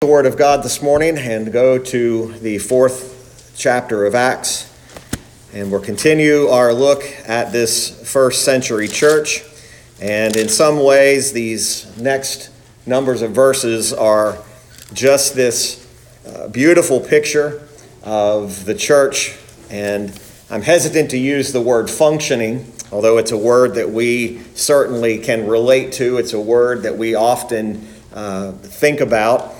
the Word of God this morning and go to the fourth chapter of Acts. And we'll continue our look at this first century church. And in some ways, these next numbers of verses are just this uh, beautiful picture of the church. And I'm hesitant to use the word functioning, although it's a word that we certainly can relate to. It's a word that we often uh, think about.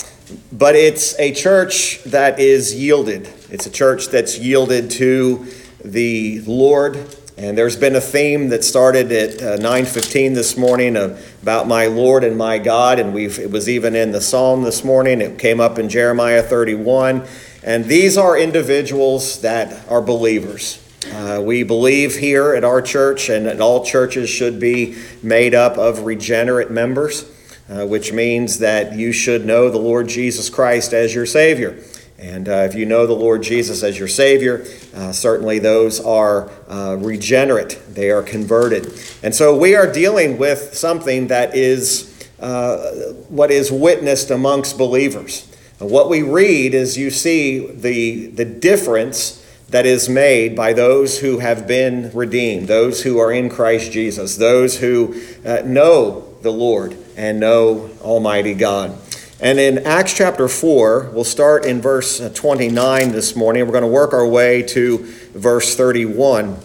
But it's a church that is yielded. It's a church that's yielded to the Lord. And there's been a theme that started at uh, 9:15 this morning about my Lord and my God, and we've it was even in the Psalm this morning. It came up in Jeremiah 31, and these are individuals that are believers. Uh, we believe here at our church, and that all churches should be made up of regenerate members uh, which means that you should know the Lord Jesus Christ as your Savior. And uh, if you know the Lord Jesus as your Savior, uh, certainly those are uh, regenerate, they are converted. And so we are dealing with something that is uh, what is witnessed amongst believers. And what we read is you see the, the difference that is made by those who have been redeemed, those who are in Christ Jesus, those who uh, know the Lord and know Almighty God. And in Acts chapter 4, we'll start in verse 29 this morning. We're going to work our way to verse 31.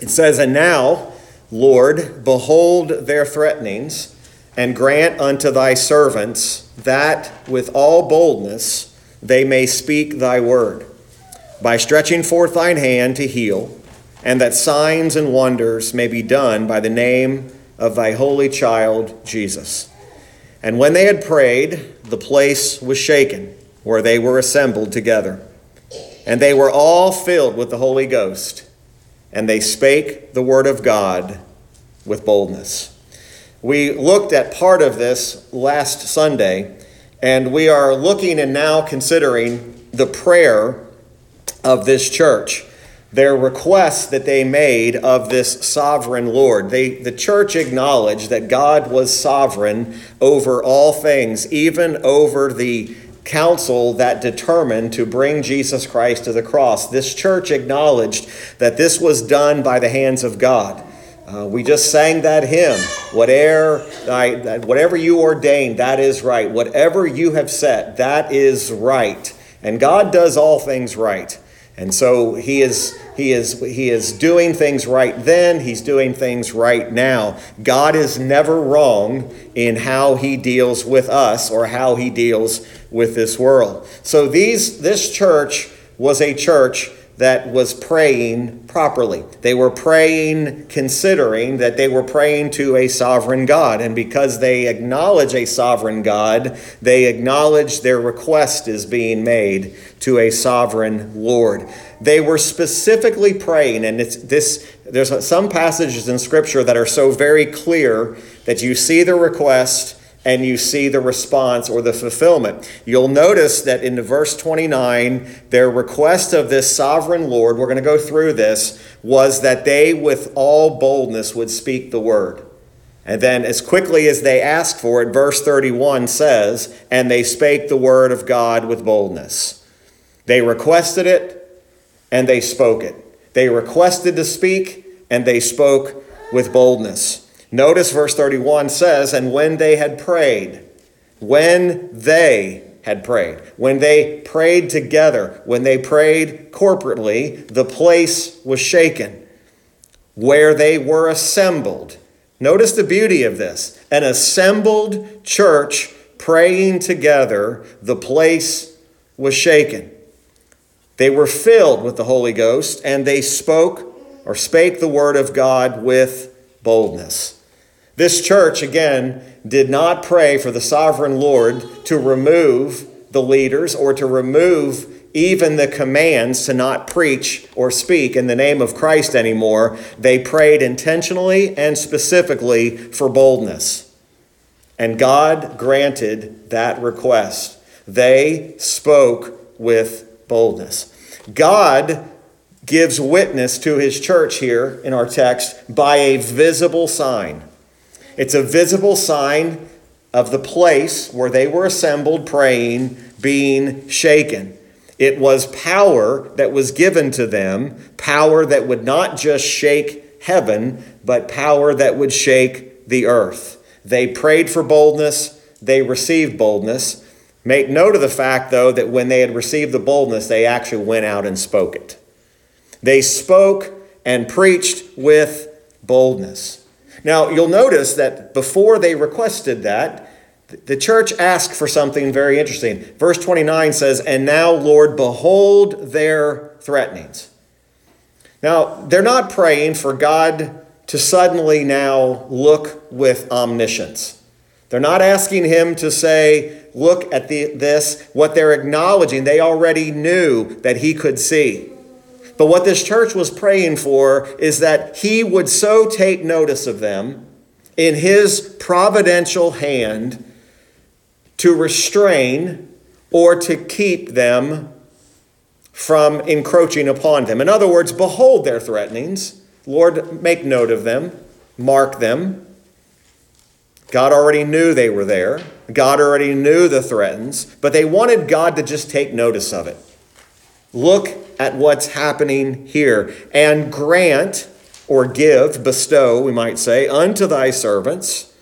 It says, And now, Lord, behold their threatenings, and grant unto thy servants that with all boldness they may speak thy word, by stretching forth thine hand to heal, and that signs and wonders may be done by the name of thy holy child, Jesus. And when they had prayed, the place was shaken where they were assembled together. And they were all filled with the Holy Ghost, and they spake the word of God with boldness. We looked at part of this last Sunday, and we are looking and now considering the prayer of this church their request that they made of this sovereign Lord. They, the church acknowledged that God was sovereign over all things, even over the council that determined to bring Jesus Christ to the cross. This church acknowledged that this was done by the hands of God. Uh, we just sang that hymn. Whatever, I, whatever you ordained, that is right. Whatever you have set, that is right. And God does all things right. And so he is he is he is doing things right then, he's doing things right now. God is never wrong in how he deals with us or how he deals with this world. So these this church was a church that was praying properly. They were praying considering that they were praying to a sovereign God. And because they acknowledge a sovereign God, they acknowledge their request is being made to a sovereign Lord. They were specifically praying, and it's this there's some passages in scripture that are so very clear that you see the request and you see the response or the fulfillment. You'll notice that in the verse 29, their request of this sovereign Lord, we're going to go through this, was that they with all boldness would speak the word. And then, as quickly as they asked for it, verse 31 says, And they spake the word of God with boldness. They requested it, and they spoke it. They requested to speak, and they spoke with boldness. Notice verse 31 says, And when they had prayed, when they had prayed, when they prayed together, when they prayed corporately, the place was shaken where they were assembled. Notice the beauty of this an assembled church praying together, the place was shaken. They were filled with the Holy Ghost and they spoke or spake the word of God with boldness. This church, again, did not pray for the sovereign Lord to remove the leaders or to remove even the commands to not preach or speak in the name of Christ anymore. They prayed intentionally and specifically for boldness. And God granted that request. They spoke with boldness. God gives witness to his church here in our text by a visible sign. It's a visible sign of the place where they were assembled praying being shaken. It was power that was given to them, power that would not just shake heaven, but power that would shake the earth. They prayed for boldness, they received boldness. Make note of the fact, though, that when they had received the boldness, they actually went out and spoke it. They spoke and preached with boldness. Now, you'll notice that before they requested that, the church asked for something very interesting. Verse 29 says, And now, Lord, behold their threatenings. Now, they're not praying for God to suddenly now look with omniscience. They're not asking him to say, Look at the, this. What they're acknowledging, they already knew that he could see. But what this church was praying for is that he would so take notice of them in his providential hand to restrain or to keep them from encroaching upon them. In other words, behold their threatenings. Lord, make note of them, mark them. God already knew they were there. God already knew the threats, but they wanted God to just take notice of it. Look at what's happening here and grant or give, bestow, we might say, unto thy servants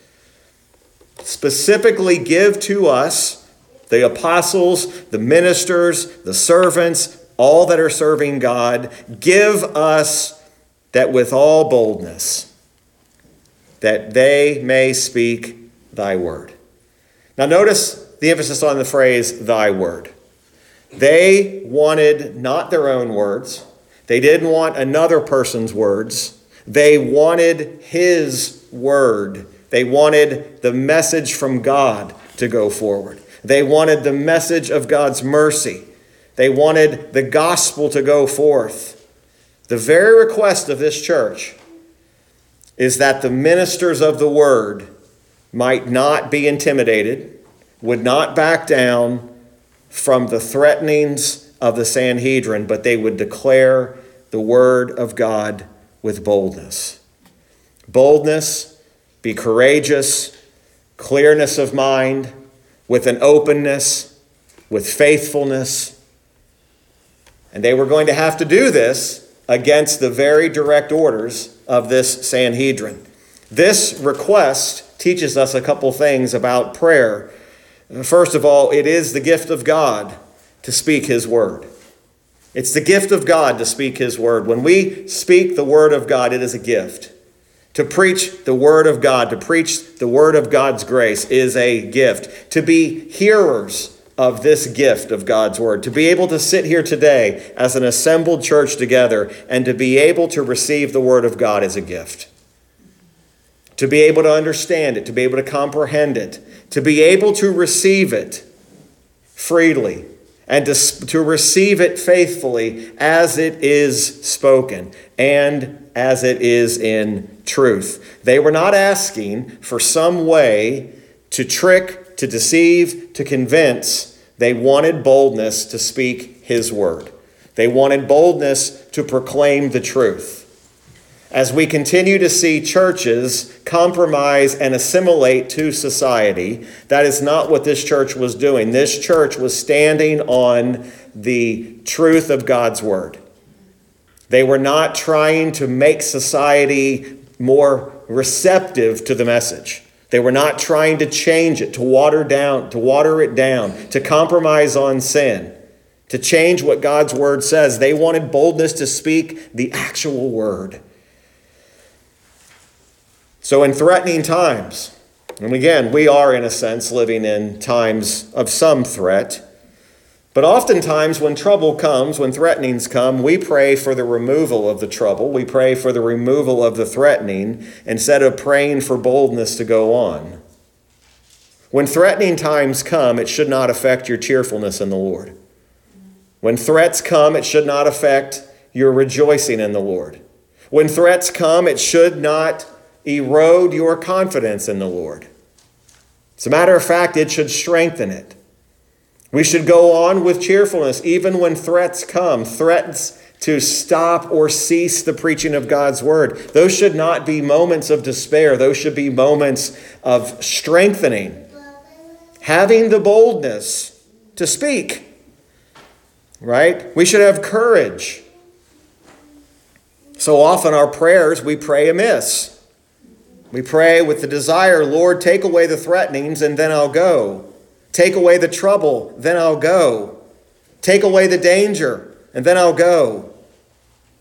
specifically give to us, the apostles, the ministers, the servants, all that are serving God, give us that with all boldness, that they may speak thy word. Now, notice the emphasis on the phrase thy word. They wanted not their own words, they didn't want another person's words, they wanted his word they wanted the message from God to go forward. They wanted the message of God's mercy. They wanted the gospel to go forth. The very request of this church is that the ministers of the word might not be intimidated, would not back down from the threatenings of the Sanhedrin, but they would declare the word of God with boldness. Boldness be courageous, clearness of mind, with an openness, with faithfulness. And they were going to have to do this against the very direct orders of this Sanhedrin. This request teaches us a couple things about prayer. First of all, it is the gift of God to speak His word. It's the gift of God to speak His word. When we speak the word of God, it is a gift. To preach the Word of God, to preach the Word of God's grace is a gift. To be hearers of this gift of God's Word, to be able to sit here today as an assembled church together and to be able to receive the Word of God is a gift. To be able to understand it, to be able to comprehend it, to be able to receive it freely and to, to receive it faithfully as it is spoken and as it is in truth. They were not asking for some way to trick, to deceive, to convince. They wanted boldness to speak his word. They wanted boldness to proclaim the truth. As we continue to see churches compromise and assimilate to society, that is not what this church was doing. This church was standing on the truth of God's word. They were not trying to make society more receptive to the message. They were not trying to change it, to water down, to water it down, to compromise on sin, to change what God's word says. They wanted boldness to speak the actual word. So in threatening times, and again, we are in a sense living in times of some threat, but oftentimes, when trouble comes, when threatenings come, we pray for the removal of the trouble. We pray for the removal of the threatening instead of praying for boldness to go on. When threatening times come, it should not affect your cheerfulness in the Lord. When threats come, it should not affect your rejoicing in the Lord. When threats come, it should not erode your confidence in the Lord. As a matter of fact, it should strengthen it. We should go on with cheerfulness even when threats come, threats to stop or cease the preaching of God's word. Those should not be moments of despair, those should be moments of strengthening having the boldness to speak. Right? We should have courage. So often, our prayers, we pray amiss. We pray with the desire, Lord, take away the threatenings, and then I'll go. Take away the trouble, then I'll go. Take away the danger, and then I'll go.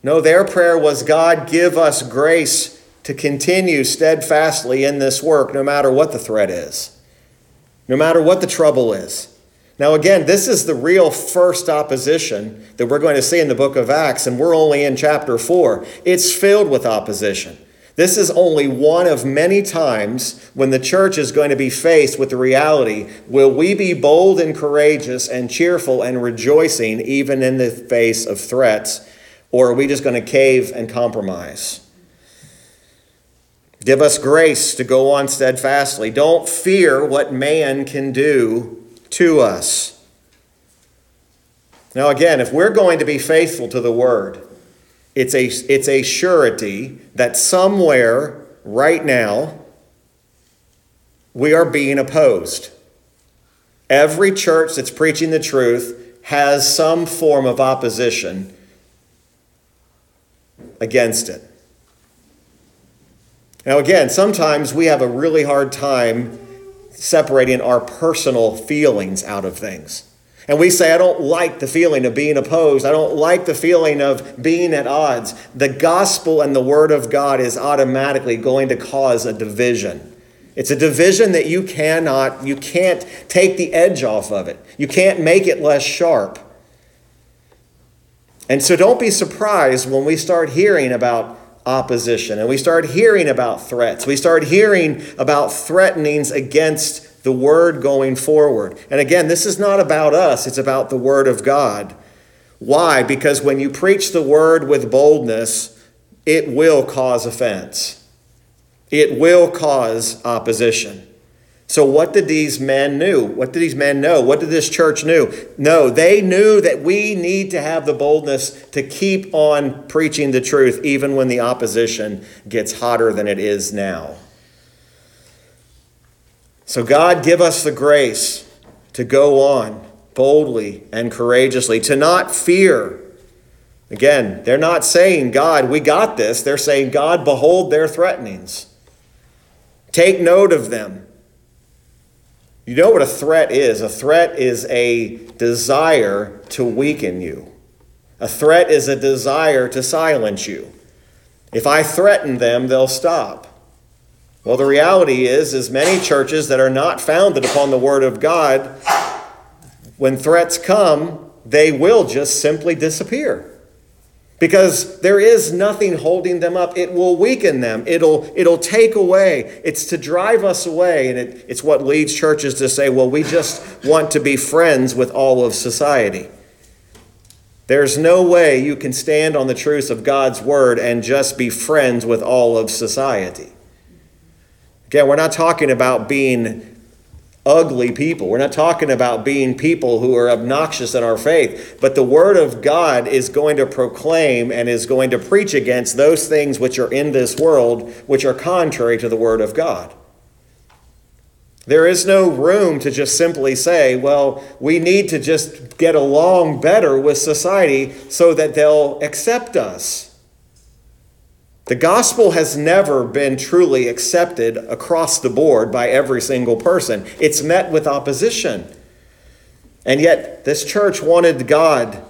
No, their prayer was, God, give us grace to continue steadfastly in this work, no matter what the threat is, no matter what the trouble is. Now, again, this is the real first opposition that we're going to see in the book of Acts, and we're only in chapter 4. It's filled with opposition. This is only one of many times when the church is going to be faced with the reality will we be bold and courageous and cheerful and rejoicing even in the face of threats, or are we just going to cave and compromise? Give us grace to go on steadfastly. Don't fear what man can do to us. Now, again, if we're going to be faithful to the word, it's a, it's a surety that somewhere right now we are being opposed. Every church that's preaching the truth has some form of opposition against it. Now, again, sometimes we have a really hard time separating our personal feelings out of things. And we say, I don't like the feeling of being opposed. I don't like the feeling of being at odds. The gospel and the word of God is automatically going to cause a division. It's a division that you cannot, you can't take the edge off of it. You can't make it less sharp. And so don't be surprised when we start hearing about opposition and we start hearing about threats. We start hearing about threatenings against the word going forward. And again, this is not about us, it's about the word of God. Why? Because when you preach the word with boldness, it will cause offense. It will cause opposition. So what did these men knew? What did these men know? What did this church knew? No, they knew that we need to have the boldness to keep on preaching the truth even when the opposition gets hotter than it is now. So, God, give us the grace to go on boldly and courageously, to not fear. Again, they're not saying, God, we got this. They're saying, God, behold their threatenings. Take note of them. You know what a threat is? A threat is a desire to weaken you. A threat is a desire to silence you. If I threaten them, they'll stop. Well, the reality is, is many churches that are not founded upon the Word of God, when threats come, they will just simply disappear. Because there is nothing holding them up. It will weaken them. It'll, it'll take away. It's to drive us away. And it, it's what leads churches to say, well, we just want to be friends with all of society. There's no way you can stand on the truth of God's word and just be friends with all of society. Again, we're not talking about being ugly people. We're not talking about being people who are obnoxious in our faith. But the Word of God is going to proclaim and is going to preach against those things which are in this world, which are contrary to the Word of God. There is no room to just simply say, well, we need to just get along better with society so that they'll accept us. The gospel has never been truly accepted across the board by every single person. It's met with opposition. And yet, this church wanted God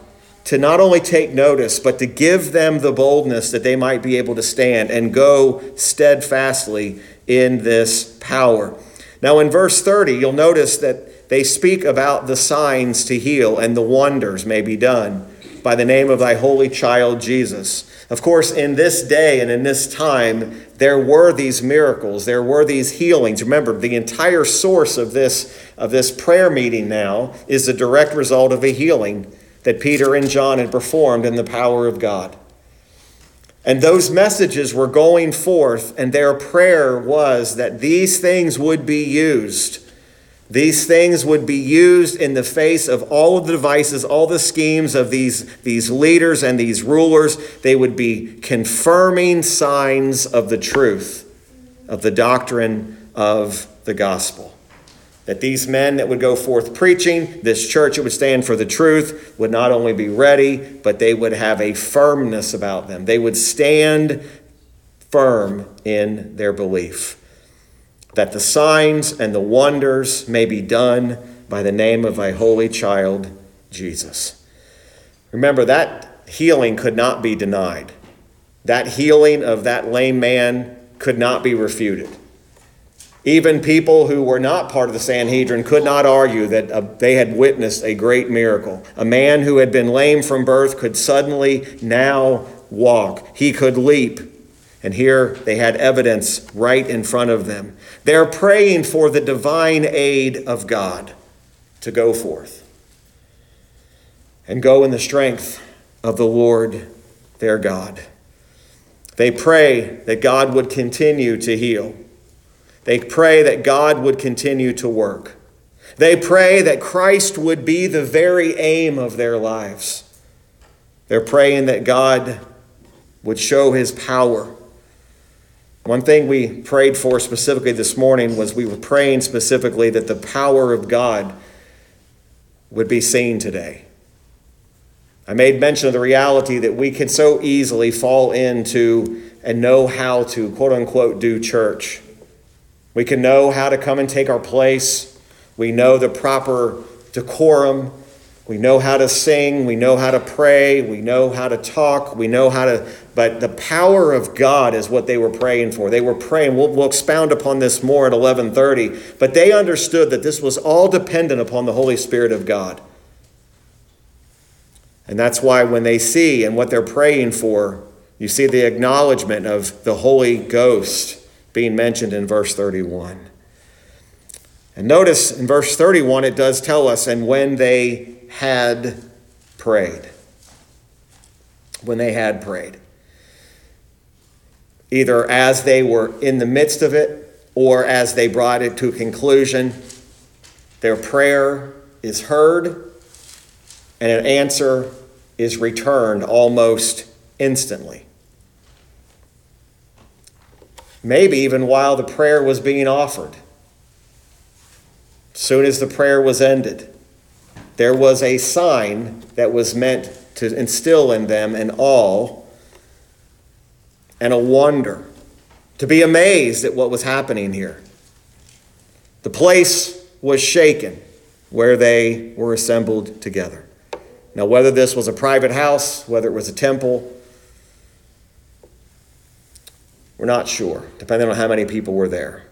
to not only take notice, but to give them the boldness that they might be able to stand and go steadfastly in this power. Now, in verse 30, you'll notice that they speak about the signs to heal and the wonders may be done by the name of thy holy child Jesus. Of course, in this day and in this time, there were these miracles, there were these healings. Remember, the entire source of this, of this prayer meeting now is a direct result of a healing that Peter and John had performed in the power of God. And those messages were going forth, and their prayer was that these things would be used these things would be used in the face of all of the devices, all the schemes of these, these leaders and these rulers. They would be confirming signs of the truth of the doctrine of the gospel. That these men that would go forth preaching, this church that would stand for the truth, would not only be ready, but they would have a firmness about them. They would stand firm in their belief. That the signs and the wonders may be done by the name of thy holy child, Jesus. Remember, that healing could not be denied. That healing of that lame man could not be refuted. Even people who were not part of the Sanhedrin could not argue that uh, they had witnessed a great miracle. A man who had been lame from birth could suddenly now walk, he could leap. And here they had evidence right in front of them. They're praying for the divine aid of God to go forth and go in the strength of the Lord their God. They pray that God would continue to heal. They pray that God would continue to work. They pray that Christ would be the very aim of their lives. They're praying that God would show his power. One thing we prayed for specifically this morning was we were praying specifically that the power of God would be seen today. I made mention of the reality that we can so easily fall into and know how to, quote unquote, do church. We can know how to come and take our place. We know the proper decorum. We know how to sing. We know how to pray. We know how to talk. We know how to. But the power of God is what they were praying for. They were praying. We'll, we'll expound upon this more at 11:30. But they understood that this was all dependent upon the Holy Spirit of God. And that's why when they see and what they're praying for, you see the acknowledgement of the Holy Ghost being mentioned in verse 31. And notice in verse 31, it does tell us, and when they had prayed. When they had prayed. Either as they were in the midst of it or as they brought it to conclusion, their prayer is heard and an answer is returned almost instantly. maybe even while the prayer was being offered. Soon as the prayer was ended, there was a sign that was meant to instill in them an awe and a wonder, to be amazed at what was happening here. The place was shaken where they were assembled together. Now, whether this was a private house, whether it was a temple, we're not sure, depending on how many people were there.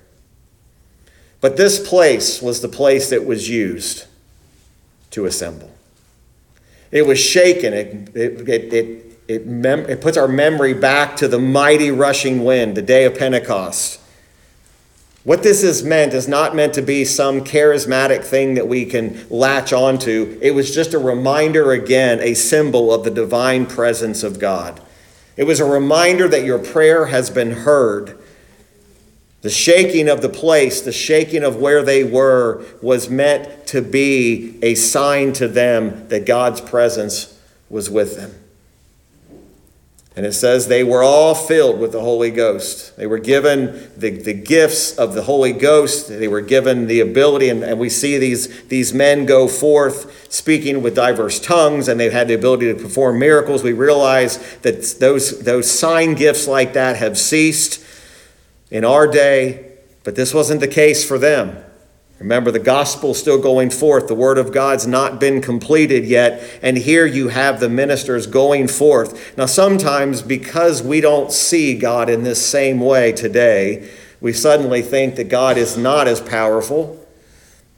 But this place was the place that was used to assemble. It was shaken. It, it, it, it, it, mem- it puts our memory back to the mighty rushing wind, the day of Pentecost. What this is meant is not meant to be some charismatic thing that we can latch onto. It was just a reminder again, a symbol of the divine presence of God. It was a reminder that your prayer has been heard. The shaking of the place, the shaking of where they were, was meant to be a sign to them that God's presence was with them. And it says they were all filled with the Holy Ghost. They were given the, the gifts of the Holy Ghost. They were given the ability, and, and we see these, these men go forth speaking with diverse tongues, and they've had the ability to perform miracles. We realize that those, those sign gifts like that have ceased in our day, but this wasn't the case for them. Remember, the gospel's still going forth. The word of God's not been completed yet. And here you have the ministers going forth. Now, sometimes because we don't see God in this same way today, we suddenly think that God is not as powerful.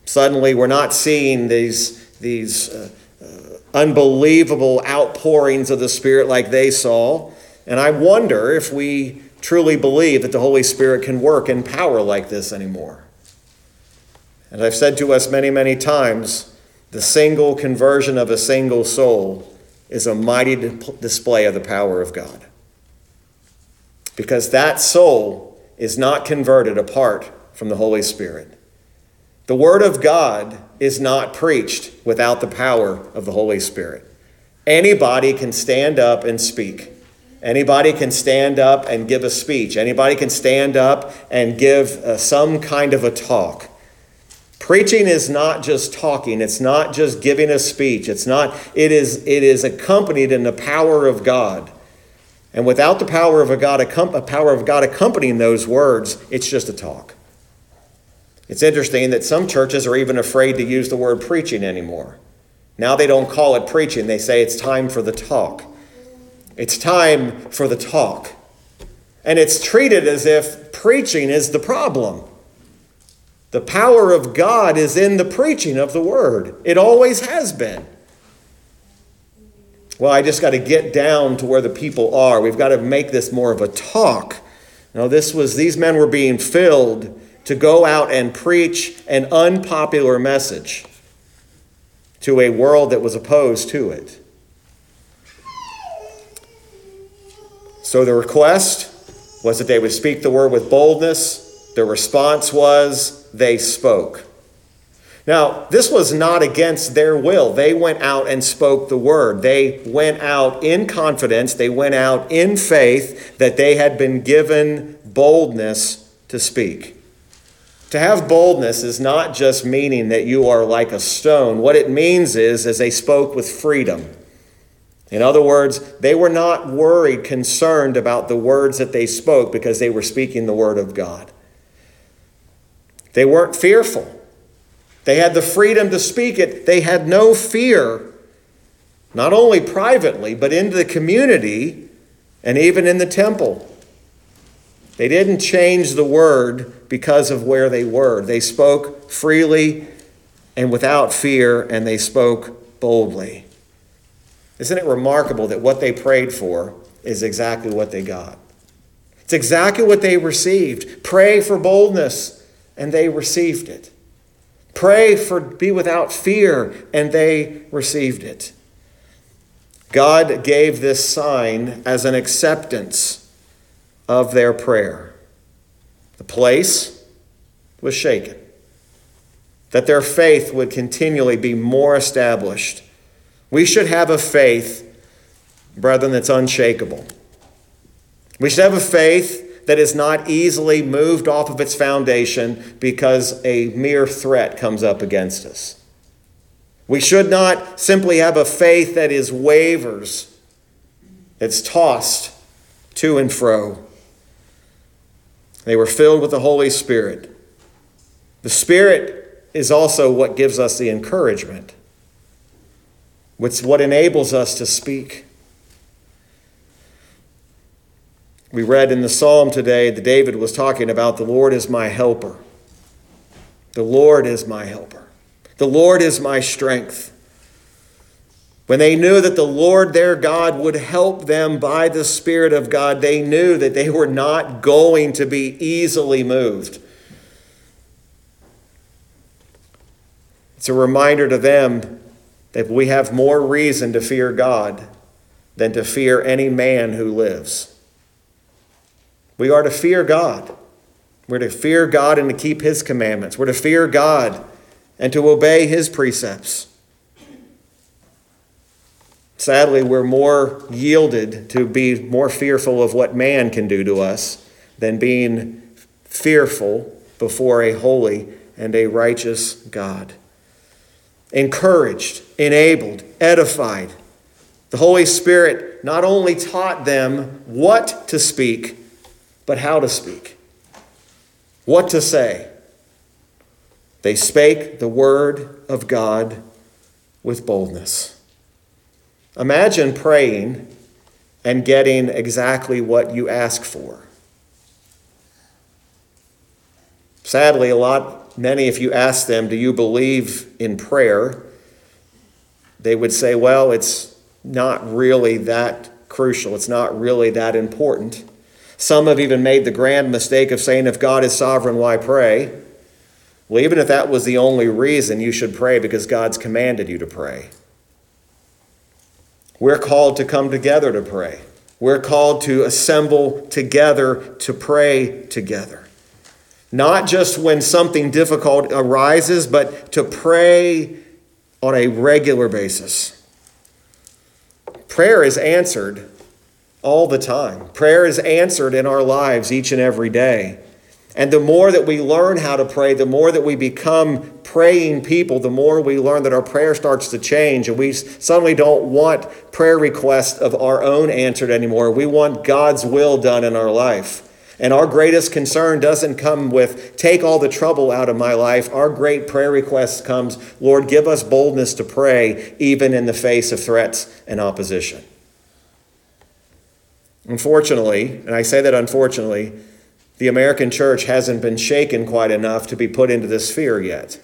Suddenly, we're not seeing these, these uh, uh, unbelievable outpourings of the Spirit like they saw. And I wonder if we truly believe that the Holy Spirit can work in power like this anymore. And I've said to us many, many times the single conversion of a single soul is a mighty display of the power of God. Because that soul is not converted apart from the Holy Spirit. The Word of God is not preached without the power of the Holy Spirit. Anybody can stand up and speak. Anybody can stand up and give a speech. Anybody can stand up and give uh, some kind of a talk Preaching is not just talking, it's not just giving a speech. It's not it is it is accompanied in the power of God. And without the power of a God a power of God accompanying those words, it's just a talk. It's interesting that some churches are even afraid to use the word preaching anymore. Now they don't call it preaching, they say it's time for the talk. It's time for the talk. And it's treated as if preaching is the problem. The power of God is in the preaching of the word, it always has been. Well, I just got to get down to where the people are. We've got to make this more of a talk. Now, this was, these men were being filled to go out and preach an unpopular message to a world that was opposed to it. So the request was that they would speak the word with boldness. The response was they spoke. Now, this was not against their will. They went out and spoke the word. They went out in confidence. They went out in faith that they had been given boldness to speak. To have boldness is not just meaning that you are like a stone. What it means is, as they spoke with freedom. In other words, they were not worried, concerned about the words that they spoke because they were speaking the word of God. They weren't fearful. They had the freedom to speak it. They had no fear, not only privately, but into the community and even in the temple. They didn't change the word because of where they were. They spoke freely and without fear, and they spoke boldly. Isn't it remarkable that what they prayed for is exactly what they got? It's exactly what they received. Pray for boldness, and they received it. Pray for be without fear, and they received it. God gave this sign as an acceptance of their prayer. The place was shaken, that their faith would continually be more established we should have a faith, brethren, that's unshakable. We should have a faith that is not easily moved off of its foundation because a mere threat comes up against us. We should not simply have a faith that is wavers, it's tossed to and fro. They were filled with the Holy Spirit. The Spirit is also what gives us the encouragement. It's what enables us to speak. We read in the psalm today that David was talking about the Lord is my helper. The Lord is my helper. The Lord is my strength. When they knew that the Lord their God would help them by the Spirit of God, they knew that they were not going to be easily moved. It's a reminder to them that we have more reason to fear God than to fear any man who lives. We are to fear God. We're to fear God and to keep His commandments. We're to fear God and to obey His precepts. Sadly, we're more yielded to be more fearful of what man can do to us than being fearful before a holy and a righteous God encouraged, enabled, edified. The Holy Spirit not only taught them what to speak, but how to speak, what to say. They spake the word of God with boldness. Imagine praying and getting exactly what you ask for. Sadly, a lot many, if you ask them, Do you believe in prayer? they would say, Well, it's not really that crucial. It's not really that important. Some have even made the grand mistake of saying, If God is sovereign, why pray? Well, even if that was the only reason, you should pray because God's commanded you to pray. We're called to come together to pray. We're called to assemble together to pray together. Not just when something difficult arises, but to pray on a regular basis. Prayer is answered all the time. Prayer is answered in our lives each and every day. And the more that we learn how to pray, the more that we become praying people, the more we learn that our prayer starts to change. And we suddenly don't want prayer requests of our own answered anymore. We want God's will done in our life. And our greatest concern doesn't come with, take all the trouble out of my life. Our great prayer request comes, Lord, give us boldness to pray, even in the face of threats and opposition. Unfortunately, and I say that unfortunately, the American church hasn't been shaken quite enough to be put into this fear yet.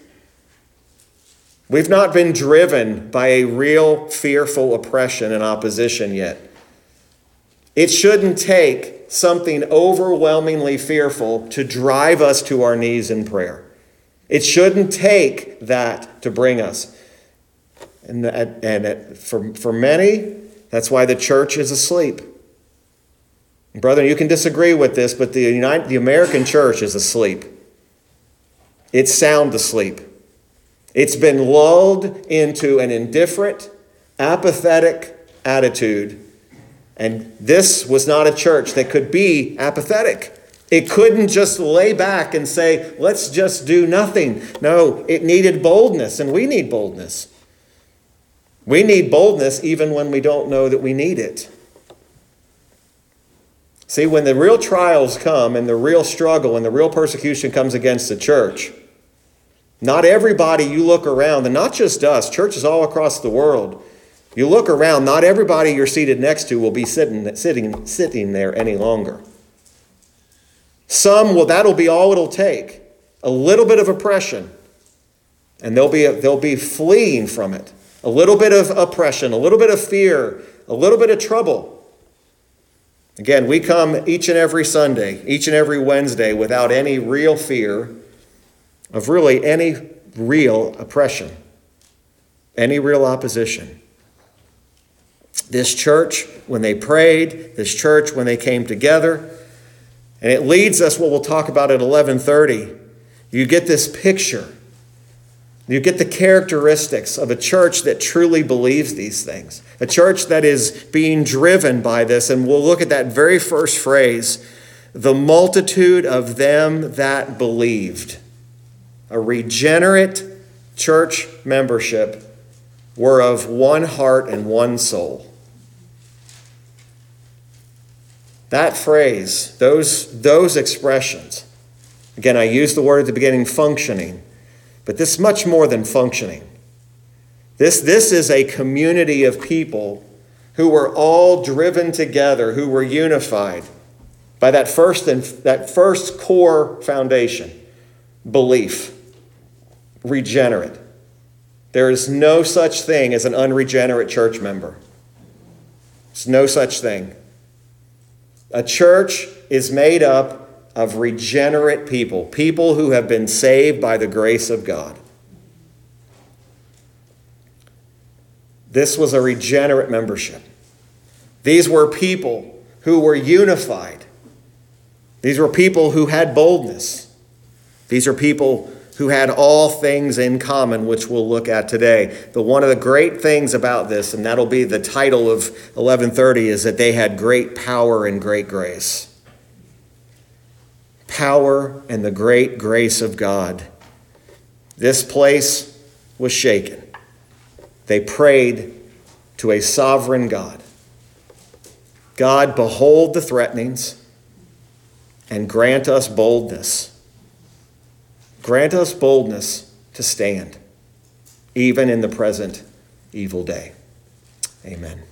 We've not been driven by a real fearful oppression and opposition yet. It shouldn't take something overwhelmingly fearful to drive us to our knees in prayer. It shouldn't take that to bring us. And, and for, for many, that's why the church is asleep. Brother, you can disagree with this, but the, United, the American church is asleep. It's sound asleep. It's been lulled into an indifferent, apathetic attitude and this was not a church that could be apathetic. It couldn't just lay back and say, let's just do nothing. No, it needed boldness, and we need boldness. We need boldness even when we don't know that we need it. See, when the real trials come and the real struggle and the real persecution comes against the church, not everybody you look around, and not just us, churches all across the world, you look around, not everybody you're seated next to will be sitting, sitting, sitting there any longer. Some will, that'll be all it'll take. A little bit of oppression, and they'll be, they'll be fleeing from it. A little bit of oppression, a little bit of fear, a little bit of trouble. Again, we come each and every Sunday, each and every Wednesday without any real fear of really any real oppression, any real opposition. This church, when they prayed, this church, when they came together, and it leads us what we'll talk about at 1130. You get this picture. You get the characteristics of a church that truly believes these things, a church that is being driven by this. And we'll look at that very first phrase the multitude of them that believed. A regenerate church membership were of one heart and one soul. That phrase, those, those expressions, again, I used the word at the beginning, functioning, but this is much more than functioning. This, this is a community of people who were all driven together, who were unified by that first, and, that first core foundation belief, regenerate. There is no such thing as an unregenerate church member. There's no such thing. A church is made up of regenerate people, people who have been saved by the grace of God. This was a regenerate membership. These were people who were unified. These were people who had boldness. These are people who had all things in common, which we'll look at today. But one of the great things about this, and that'll be the title of 1130, is that they had great power and great grace. Power and the great grace of God. This place was shaken. They prayed to a sovereign God. God, behold the threatenings and grant us boldness Grant us boldness to stand, even in the present evil day. Amen.